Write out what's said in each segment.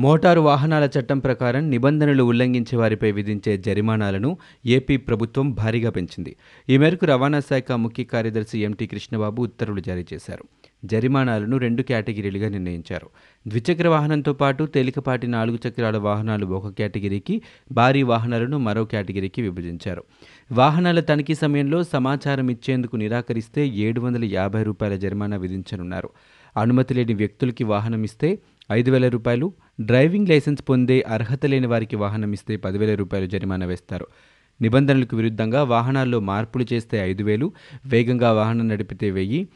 Motor వాహనాల చట్టం ప్రకారం నిబంధనలు ఉల్లంఘించే వారిపై విధించే జరిమానాలను ఏపీ ప్రభుత్వం భారీగా పెంచింది. ఈ మేరకు రవాణా శాఖ ముఖ్య కార్యదర్శి ఎంటీ కృష్ణబాబు ఉత్తర్వులు జారీ చేశారు. జరిమానాలను రెండు కేటగిరీలుగా నిర్ణయించారు. ద్విచక్ర వాహనంతో పాటు తేలికపాటి నాలుగు చక్రాల వాహనాలు ఒక కేటగిరీకి భారీ వాహనాలను మరో కేటగిరీకి విభజించారు. వాహనాల తనిఖీ సమయంలో సమాచారం ఇచ్చేందుకు నిరాకరిస్తే ఏడు వందల యాభై రూపాయల జరిమానా విధించనున్నారు. అనుమతి లేని వ్యక్తులకి వాహనం ఇస్తే ఐదు వేల రూపాయలు. డ్రైవింగ్ లైసెన్స్ పొందే అర్హత లేని వారికి వాహనం ఇస్తే పదివేల రూపాయలు జరిమానా వేస్తారు. నిబంధనలకు విరుద్ధంగా వాహనాల్లో మార్పులు చేస్తే ఐదు వేలు వేగంగా వాహనం నడిపితే వెయ్యి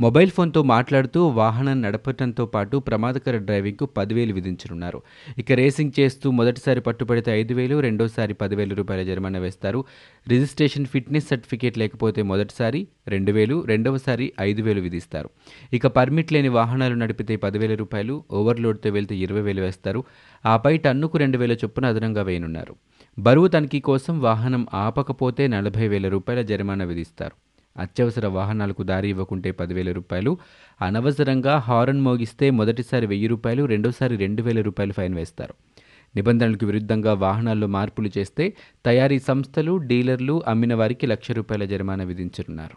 మొబైల్ ఫోన్తో మాట్లాడుతూ వాహనం నడపటంతో పాటు ప్రమాదకర డ్రైవింగ్కు పదివేలు విధించనున్నారు. ఇక రేసింగ్ చేస్తూ మొదటిసారి పట్టుబడితే ఐదు వేలు రెండోసారి పదివేల రూపాయల జరిమానా వేస్తారు. రిజిస్ట్రేషన్ ఫిట్నెస్ సర్టిఫికేట్ లేకపోతే మొదటిసారి రెండు వేలు రెండవసారి ఐదు వేలు విధిస్తారు. ఇక పర్మిట్ లేని వాహనాలు నడిపితే పదివేల రూపాయలు ఓవర్లోడ్తో వెళ్తే ఇరవై వేలు వేస్తారు ఆపై టన్నుకు రెండు వేల చొప్పున అదనంగా వేయనున్నారు. బరువు తనిఖీ కోసం వాహనం ఆపకపోతే నలభై వేల రూపాయల జరిమానా విధిస్తారు. అత్యవసర వాహనాలకు దారి ఇవ్వకుంటే పదివేల రూపాయలు. అనవసరంగా హారన్ మోగిస్తే మొదటిసారి వెయ్యి రూపాయలు రెండోసారి రెండు వేల రూపాయలు ఫైన్ వేస్తారు. నిబంధనలకు విరుద్ధంగా వాహనాల్లో మార్పులు చేస్తే తయారీ సంస్థలు డీలర్లు అమ్మిన వారికి లక్ష రూపాయల జరిమానా విధించనున్నారు.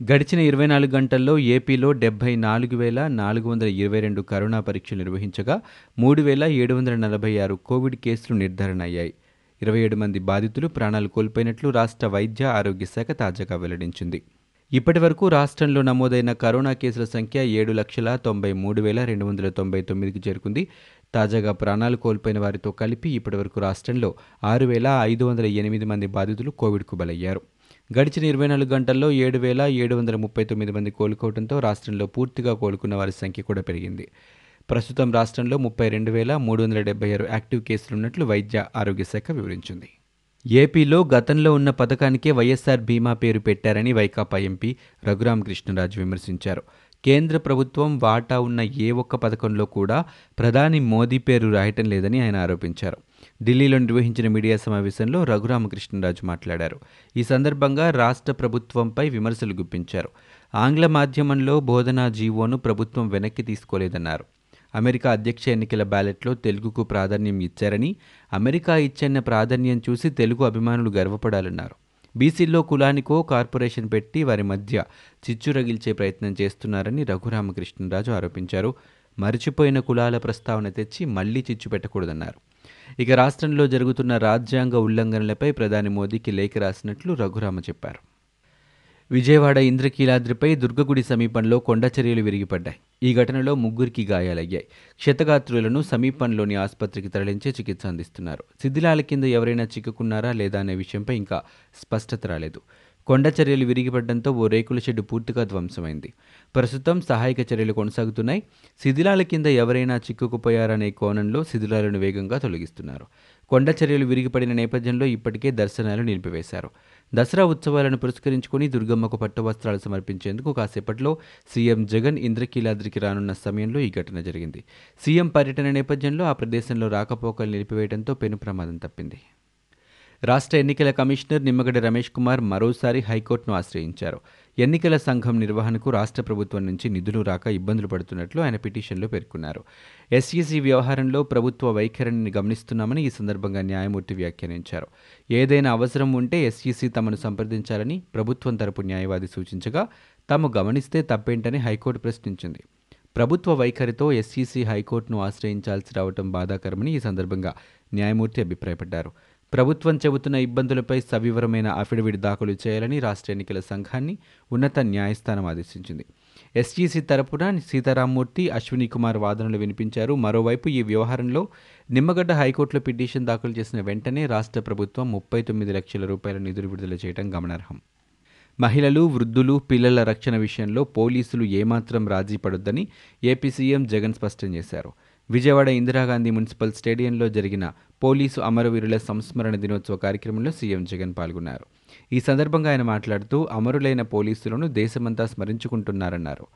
గడిచిన ఇరవై నాలుగు గంటల్లో ఏపీలో డెబ్బై నాలుగు వేల నాలుగు వందల ఇరవై రెండు కరోనా పరీక్షలు నిర్వహించగా మూడు వేల ఏడు వందల నలభై ఆరు కోవిడ్ కేసులు నిర్ధారణ అయ్యాయి ఇరవై ఏడు మంది బాధితులు ప్రాణాలు కోల్పోయినట్లు రాష్ట్ర వైద్య ఆరోగ్య శాఖ తాజాగా వెల్లడించింది. ఇప్పటి వరకు రాష్ట్రంలో నమోదైన కరోనా కేసుల సంఖ్య ఏడు లక్షల తొంభై మూడు వేల రెండు వందల తొంభై తొమ్మిదికి చేరుకుంది. తాజాగా ప్రాణాలు కోల్పోయిన వారితో కలిపి ఇప్పటివరకు రాష్ట్రంలో ఆరు వేల ఐదు వందల ఎనిమిది మంది బాధితులు కోవిడ్కు బలయ్యారు. గడిచిన ఇరవై నాలుగు గంటల్లో ఏడు వేల ఏడు వందల ముప్పై తొమ్మిది మంది కోలుకోవడంతో రాష్ట్రంలో పూర్తిగా కోలుకున్న వారి సంఖ్య కూడా పెరిగింది. ప్రస్తుతం రాష్ట్రంలో ముప్పై రెండు వేల మూడు వందల డెబ్బై ఆరు యాక్టివ్ కేసులున్నట్లు వైద్య ఆరోగ్య శాఖ వివరించింది. ఏపీలో గతంలో ఉన్న పథకానికే వైఎస్ఆర్ బీమా పేరు పెట్టారని వైకాపా ఎంపీ రఘురామకృష్ణరాజు విమర్శించారు. కేంద్ర ప్రభుత్వం వాటా ఉన్న ఏ ఒక్క పథకంలో కూడా ప్రధాని మోదీ పేరు రాయటం లేదని ఆయన ఆరోపించారు. ఢిల్లీలో నిర్వహించిన మీడియా సమావేశంలో రఘురామకృష్ణరాజు మాట్లాడారు. ఈ సందర్భంగా రాష్ట్ర ప్రభుత్వంపై విమర్శలు గుప్పించారు. ఆంగ్ల మాధ్యమంలో బోధనా జీవోను ప్రభుత్వం వెనక్కి తీసుకోలేదన్నారు. అమెరికా అధ్యక్ష ఎన్నికల బ్యాలెట్లో తెలుగుకు ప్రాధాన్యం ఇచ్చారని అమెరికా ఇచ్చిన ప్రాధాన్యం చూసి తెలుగు అభిమానులు గర్వపడాలన్నారు. బీసీల్లో కులానికో కార్పొరేషన్ పెట్టి వారి మధ్య చిచ్చు రగిల్చే ప్రయత్నం చేస్తున్నారని రఘురామకృష్ణరాజు ఆరోపించారు. మరిచిపోయిన కులాల ప్రస్తావన తెచ్చి మళ్ళీ చిచ్చు పెట్టకూడదన్నారు. ఇక రాష్ట్రంలో జరుగుతున్న రాజ్యాంగ ఉల్లంఘనలపై ప్రధాని మోదీకి లేఖ రాసినట్లు రఘురామ చెప్పారు. విజయవాడ ఇంద్రకీలాద్రిపై దుర్గగుడి సమీపంలో కొండచర్యలు విరిగిపడ్డాయి. ఈ ఘటనలో ముగ్గురికి గాయాలయ్యాయి. క్షతగాత్రులను సమీపంలోని ఆసుపత్రికి తరలించి చికిత్స అందిస్తున్నారు. శిథిలాల కింద ఎవరైనా చిక్కుకున్నారా లేదా అనే విషయంపై ఇంకా స్పష్టత రాలేదు. కొండచర్యలు విరిగిపడడంతో ఓ రేకుల షెడ్డు పూర్తిగా ధ్వంసమైంది. ప్రస్తుతం సహాయక చర్యలు కొనసాగుతున్నాయి. శిథిలాల కింద ఎవరైనా చిక్కుకుపోయారనే కోణంలో శిథిలాలను వేగంగా తొలగిస్తున్నారు. కొండచర్యలు విరిగిపడిన నేపథ్యంలో ఇప్పటికే దర్శనాలు నిలిపివేశారు. దసరా ఉత్సవాలను పురస్కరించుకుని దుర్గమ్మకు పట్టు వస్త్రాలు సమర్పించేందుకు కాసేపట్లో సీఎం జగన్ ఇంద్రకీలాద్రికి రానున్న సమయంలో ఈ ఘటన జరిగింది. సీఎం పర్యటన నేపథ్యంలో ఆ ప్రదేశంలో రాకపోకలు నిలిపివేయడంతో పెను ప్రమాదం తప్పింది. రాష్ట్ర ఎన్నికల కమిషనర్ నిమ్మగడ్డ రమేష్ కుమార్ మరోసారి హైకోర్టును ఆశ్రయించారు. ఎన్నికల సంఘం నిర్వహణకు రాష్ట్ర ప్రభుత్వం నుంచి నిధులు రాక ఇబ్బందులు పడుతున్నట్లు ఆయన పిటిషన్లో పేర్కొన్నారు. ఎస్ఈసీ వ్యవహారంలో ప్రభుత్వ వైఖరిని గమనిస్తున్నామని ఈ సందర్భంగా న్యాయమూర్తి వ్యాఖ్యానించారు. ఏదైనా అవసరం ఉంటే ఎస్ఈసీ తమను సంప్రదించాలని ప్రభుత్వం తరపు న్యాయవాది సూచించగా తాము గమనిస్తే తప్పేంటని హైకోర్టు ప్రశ్నించింది. ప్రభుత్వ వైఖరితో ఎస్ఈసీ హైకోర్టును ఆశ్రయించాల్సి రావడం బాధాకరమని ఈ సందర్భంగా న్యాయమూర్తి అభిప్రాయపడ్డారు. ప్రభుత్వం చెబుతున్న ఇబ్బందులపై సవివరమైన అఫిడవిట్ దాఖలు చేయాలని రాష్ట్ర ఎన్నికల సంఘాన్ని ఉన్నత న్యాయస్థానం ఆదేశించింది. ఎస్జీసీ తరపున సీతారామూర్తి అశ్విని కుమార్ వాదనలు వినిపించారు. మరోవైపు ఈ వ్యవహారంలో నిమ్మగడ్డ హైకోర్టులో పిటిషన్ దాఖలు చేసిన వెంటనే రాష్ట్ర ప్రభుత్వం ముప్పై తొమ్మిది లక్షల రూపాయల నిధులు విడుదల చేయడం గమనార్హం. మహిళలు వృద్ధులు పిల్లల రక్షణ విషయంలో పోలీసులు ఏమాత్రం రాజీ పడొద్దని ఏపీ సీఎం జగన్ స్పష్టం చేశారు. విజయవాడ ఇందిరాగాంధీ మున్సిపల్ స్టేడియంలో జరిగిన పోలీసు అమరవీరుల సంస్మరణ దినోత్సవ కార్యక్రమంలో సీఎం జగన్ పాల్గొన్నారు. ఈ సందర్భంగా ఆయన మాట్లాడుతూ అమరులైన పోలీసులను దేశమంతా స్మరించుకుంటున్నారన్నారు.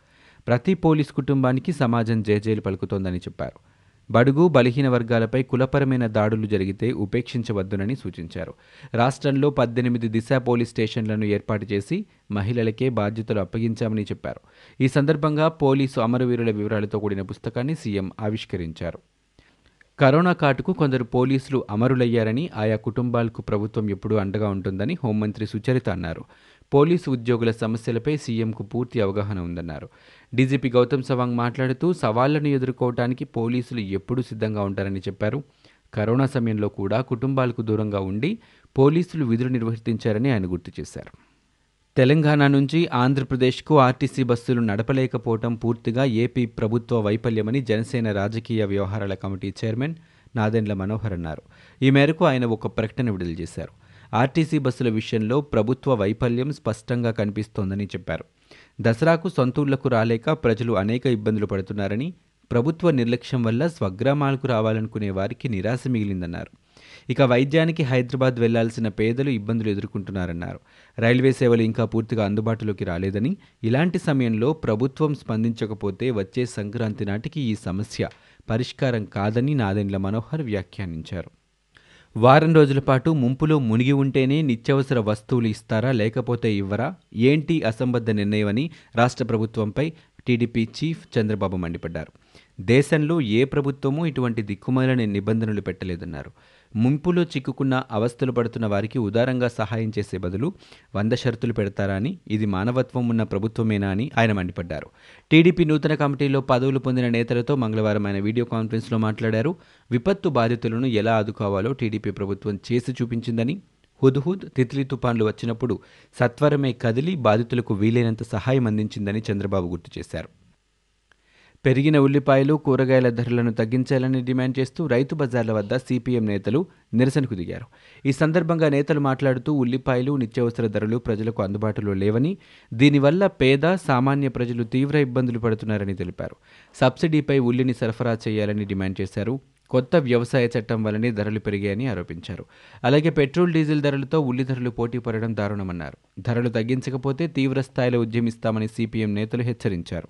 ప్రతి పోలీస్ కుటుంబానికి సమాజం జేజేలు పలుకుతోందని చెప్పారు. బడుగు బలహీన వర్గాలపై కులపరమైన దాడులు జరిగితే ఉపేక్షించవద్దునని సూచించారు. రాష్ట్రంలో పద్దెనిమిది దిశ పోలీస్ స్టేషన్లను ఏర్పాటు చేసి మహిళలకే బాధ్యతలు అప్పగించామని చెప్పారు. ఈ సందర్భంగా పోలీసు అమరవీరుల వివరాలతో కూడిన పుస్తకాన్ని సీఎం ఆవిష్కరించారు. కరోనా కాటుకు కొందరు పోలీసులు అమరులయ్యారని ఆయా కుటుంబాలకు ప్రభుత్వం ఎప్పుడూ అండగా ఉంటుందని హోంమంత్రి సుచరిత అన్నారు. పోలీసు ఉద్యోగుల సమస్యలపై సీఎంకు పూర్తి అవగాహన ఉందన్నారు. డీజీపీ గౌతమ్ సవాంగ్ మాట్లాడుతూ సవాళ్ళను ఎదుర్కోవటానికి పోలీసులు ఎప్పుడూ సిద్ధంగా ఉంటారని చెప్పారు. కరోనా సమయంలో కూడా కుటుంబాలకు దూరంగా ఉండి పోలీసులు విధులు నిర్వర్తించారని ఆయన గుర్తు చేశారు. తెలంగాణ నుంచి ఆంధ్రప్రదేశ్కు ఆర్టీసీ బస్సులు నడపలేకపోవటం పూర్తిగా ఏపీ ప్రభుత్వ వైఫల్యమని జనసేన రాజకీయ వ్యవహారాల కమిటీ చైర్మన్ నాదెండ్ల మనోహర్ అన్నారు. ఈ మేరకు ఆయన ఒక ప్రకటన విడుదల చేశారు. ఆర్టీసీ బస్సుల విషయంలో ప్రభుత్వ వైఫల్యం స్పష్టంగా కనిపిస్తోందని చెప్పారు. దసరాకు సొంతూళ్ళకు రాలేక ప్రజలు అనేక ఇబ్బందులు పడుతున్నారని ప్రభుత్వ నిర్లక్ష్యం వల్ల స్వగ్రామాలకు రావాలనుకునే వారికి నిరాశ మిగిలిందన్నారు. ఇక వైద్యానికి హైదరాబాద్ వెళ్ళాల్సిన పేదలు ఇబ్బందులు ఎదుర్కొంటున్నారన్నారు. రైల్వే సేవలు ఇంకా పూర్తిగా అందుబాటులోకి రాలేదని ఇలాంటి సమయంలో ప్రభుత్వం స్పందించకపోతే వచ్చే సంక్రాంతి నాటికి ఈ సమస్య పరిష్కారం కాదని నాదెండ్ల మనోహర్ వ్యాఖ్యానించారు. వారం రోజుల పాటు ముంపులో మునిగి ఉంటేనే నిత్యావసర వస్తువులు ఇస్తారా లేకపోతే ఇవ్వరా? ఏంటి అసంబద్ధ నిర్ణయమని రాష్ట్ర ప్రభుత్వంపై టీడీపీ చీఫ్ చంద్రబాబు మండిపడ్డారు. దేశంలో ఏ ప్రభుత్వమూ ఇటువంటి దిక్కుమాలని నిబంధనలు పెట్టలేదన్నారు. ముంపులో చిక్కుకున్న అవస్థలు పడుతున్న వారికి ఉదారంగా సహాయం చేసే బదులు వంద షరతులు పెడతారా అని ఇది మానవత్వం ఉన్న ప్రభుత్వమేనా అని ఆయన మండిపడ్డారు. టీడీపీ నూతన కమిటీలో పదవులు పొందిన నేతలతో మంగళవారం ఆయన వీడియో కాన్ఫరెన్స్లో మాట్లాడారు. విపత్తు బాధితులను ఎలా ఆదుకోవాలో టీడీపీ ప్రభుత్వం చేసి చూపించిందని హుద్హుద్ తిత్లీ తుపాన్లు వచ్చినప్పుడు సత్వరమే కదిలి బాధితులకు వీలైనంత సహాయం అందించిందని చంద్రబాబు గుర్తు చేశారు. పెరిగిన ఉల్లిపాయలు కూరగాయల ధరలను తగ్గించాలని డిమాండ్ చేస్తూ రైతు బజార్ల వద్ద సిపిఎం నేతలు నిరసనకు దిగారు. ఈ సందర్భంగా నేతలు మాట్లాడుతూ ఉల్లిపాయలు నిత్యావసర ధరలు ప్రజలకు అందుబాటులో లేవని దీనివల్ల పేద సామాన్య ప్రజలు తీవ్ర ఇబ్బందులు పడుతున్నారని తెలిపారు. సబ్సిడీపై ఉల్లిని సరఫరా చేయాలని డిమాండ్ చేశారు. కొత్త వ్యవసాయ చట్టం వల్లనే ధరలు పెరిగాయని ఆరోపించారు. అలాగే పెట్రోల్ డీజిల్ ధరలతో ఉల్లి ధరలు పోటీ పడడం దారుణమన్నారు. ధరలు తగ్గించకపోతే తీవ్ర స్థాయిలో ఉద్యమిస్తామని సిపిఎం నేతలు హెచ్చరించారు.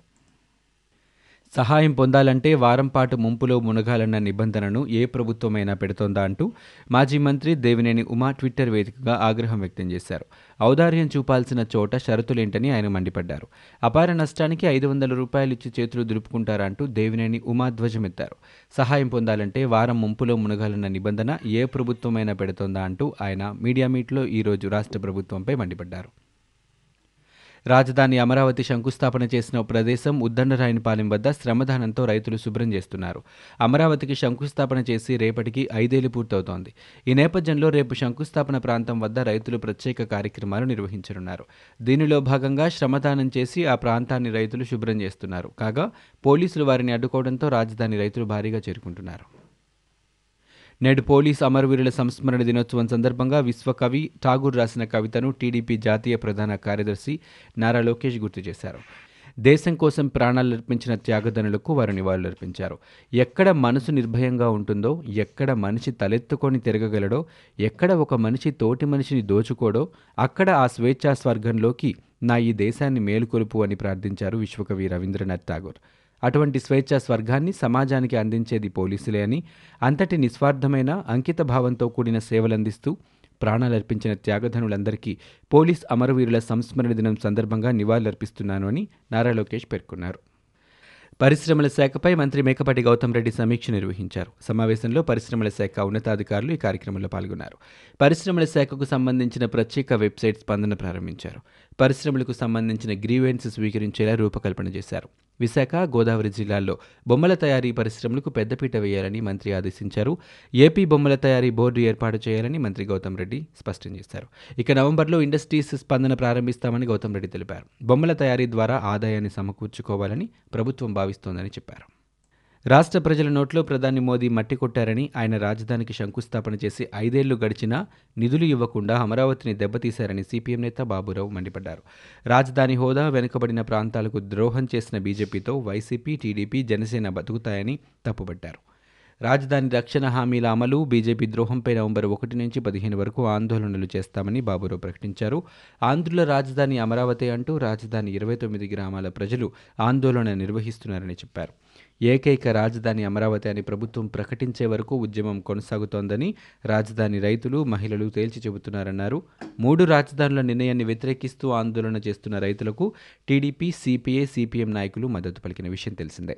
సహాయం పొందాలంటే వారం పాటు ముంపులో మునగాలన్న నిబంధనను ఏ ప్రభుత్వమైనా పెడుతోందా అంటూ మాజీ మంత్రి దేవినేని ఉమా ట్విట్టర్ వేదికగా ఆగ్రహం వ్యక్తం చేశారు. ఔదార్యం చూపాల్సిన చోట షరతులేంటని ఆయన మండిపడ్డారు. అపార నష్టానికి ఐదు వందల రూపాయలు ఇచ్చి చేతులు దులుపుకుంటారా అంటూ దేవినేని ఉమా ధ్వజమెత్తారు. సహాయం పొందాలంటే వారం ముంపులో మునగాలన్న నిబంధన ఏ ప్రభుత్వమైనా పెడుతోందా అంటూ ఆయన మీడియా మీట్లో ఈరోజు రాష్ట్ర ప్రభుత్వంపై మండిపడ్డారు. రాజధాని అమరావతి శంకుస్థాపన చేసిన ప్రదేశం ఉద్దండరాయనిపాలెం వద్ద శ్రమదానంతో రైతులు శుభ్రం చేస్తున్నారు. అమరావతికి శంకుస్థాపన చేసి రేపటికి ఐదేళ్ళు పూర్తవుతోంది. ఈ నేపథ్యంలో రేపు శంకుస్థాపన ప్రాంతం వద్ద రైతులు ప్రత్యేక కార్యక్రమాలు నిర్వహించనున్నారు. దీనిలో భాగంగా శ్రమదానం చేసి ఆ ప్రాంతాన్ని రైతులు శుభ్రం చేస్తున్నారు. కాగా పోలీసులు వారిని అడ్డుకోవడంతో రాజధాని రైతులు భారీగా చేరుకుంటున్నారు. నేడు పోలీస్ అమరవీరుల సంస్మరణ దినోత్సవం సందర్భంగా విశ్వకవి ఠాగూర్ రాసిన కవితను టీడీపీ జాతీయ ప్రధాన కార్యదర్శి నారా లోకేష్ గుర్తు చేశారు. దేశం కోసం ప్రాణాలర్పించిన త్యాగదనులకు వారు నివాళులర్పించారు ఎక్కడ మనసు నిర్భయంగా ఉంటుందో ఎక్కడ మనిషి తలెత్తుకొని తిరగగలడో ఎక్కడ ఒక మనిషి తోటి మనిషిని దోచుకోడో అక్కడ ఆ స్వేచ్ఛా స్వర్గంలోకి నా ఈ దేశాన్ని మేలుకొలుపు అని ప్రార్థించారు విశ్వకవి రవీంద్రనాథ్ ఠాగూర్. అటువంటి స్వేచ్ఛా స్వర్గాన్ని సమాజానికి అందించేది పోలీసులే అని అంతటి నిస్వార్థమైన అంకిత భావంతో కూడిన సేవలందిస్తూ ప్రాణాలర్పించిన త్యాగధనులందరికీ పోలీస్ అమరవీరుల సంస్మరణ దినం సందర్భంగా నివాళులర్పిస్తున్నాను అని నారా లోకేష్ పేర్కొన్నారు. పరిశ్రమల శాఖపై మంత్రి మేకపాటి గౌతమ్ రెడ్డి సమీక్ష నిర్వహించారు. సమావేశంలో పరిశ్రమల శాఖ ఉన్నతాధికారులు ఈ కార్యక్రమంలో పాల్గొన్నారు. పరిశ్రమల శాఖకు సంబంధించిన ప్రత్యేక వెబ్సైట్ స్పందన ప్రారంభించారు. పరిశ్రమలకు సంబంధించిన గ్రీవెన్స్ స్వీకరించేలా రూపకల్పన చేశారు. విశాఖ గోదావరి జిల్లాల్లో బొమ్మల తయారీ పరిశ్రమలకు పెద్దపీట వేయాలని మంత్రి ఆదేశించారు. ఏపీ బొమ్మల తయారీ బోర్డు ఏర్పాటు చేయాలని మంత్రి గౌతమ్ రెడ్డి స్పష్టం చేశారు. ఇక నవంబర్లో ఇండస్ట్రీస్ స్పందన ప్రారంభిస్తామని గౌతమ్ రెడ్డి తెలిపారు. బొమ్మల తయారీ ద్వారా ఆదాయాన్ని సమకూర్చుకోవాలని ప్రభుత్వం భావిస్తోందని చెప్పారు. రాష్ట్ర ప్రజల నోట్లో ప్రధాని మోదీ మట్టి కొట్టారని ఆయన రాజధానికి శంకుస్థాపన చేసి ఐదేళ్ళు గడిచినా నిధులు ఇవ్వకుండా అమరావతిని దెబ్బతీశారని సిపిఎం నేత బాబురావు మండిపడ్డారు. రాజధాని హోదా వెనుకబడిన ప్రాంతాలకు ద్రోహం చేసిన బీజేపీతో వైసీపీ టీడీపీ జనసేన బతుకుతాయని తప్పుపట్టారు. రాజధాని రక్షణ హామీల అమలు బీజేపీ ద్రోహంపై నవంబర్ ఒకటి నుంచి పదిహేను వరకు ఆందోళనలు చేస్తామని బాబురావు ప్రకటించారు. ఆంధ్రుల రాజధాని అమరావతి అంటూ రాజధాని ఇరవై తొమ్మిది గ్రామాల ప్రజలు ఆందోళన నిర్వహిస్తున్నారని చెప్పారు. ఏకైక రాజధాని అమరావతి అని ప్రభుత్వం ప్రకటించే వరకు ఉద్యమం కొనసాగుతోందని రాజధాని రైతులు మహిళలు తేల్చి చెబుతున్నారన్నారు. మూడు రాజధానుల నిర్ణయాన్ని వ్యతిరేకిస్తూ ఆందోళన చేస్తున్న రైతులకు టీడీపీ సిపిఐ సిపిఎం నాయకులు మద్దతు పలికిన విషయం తెలిసిందే.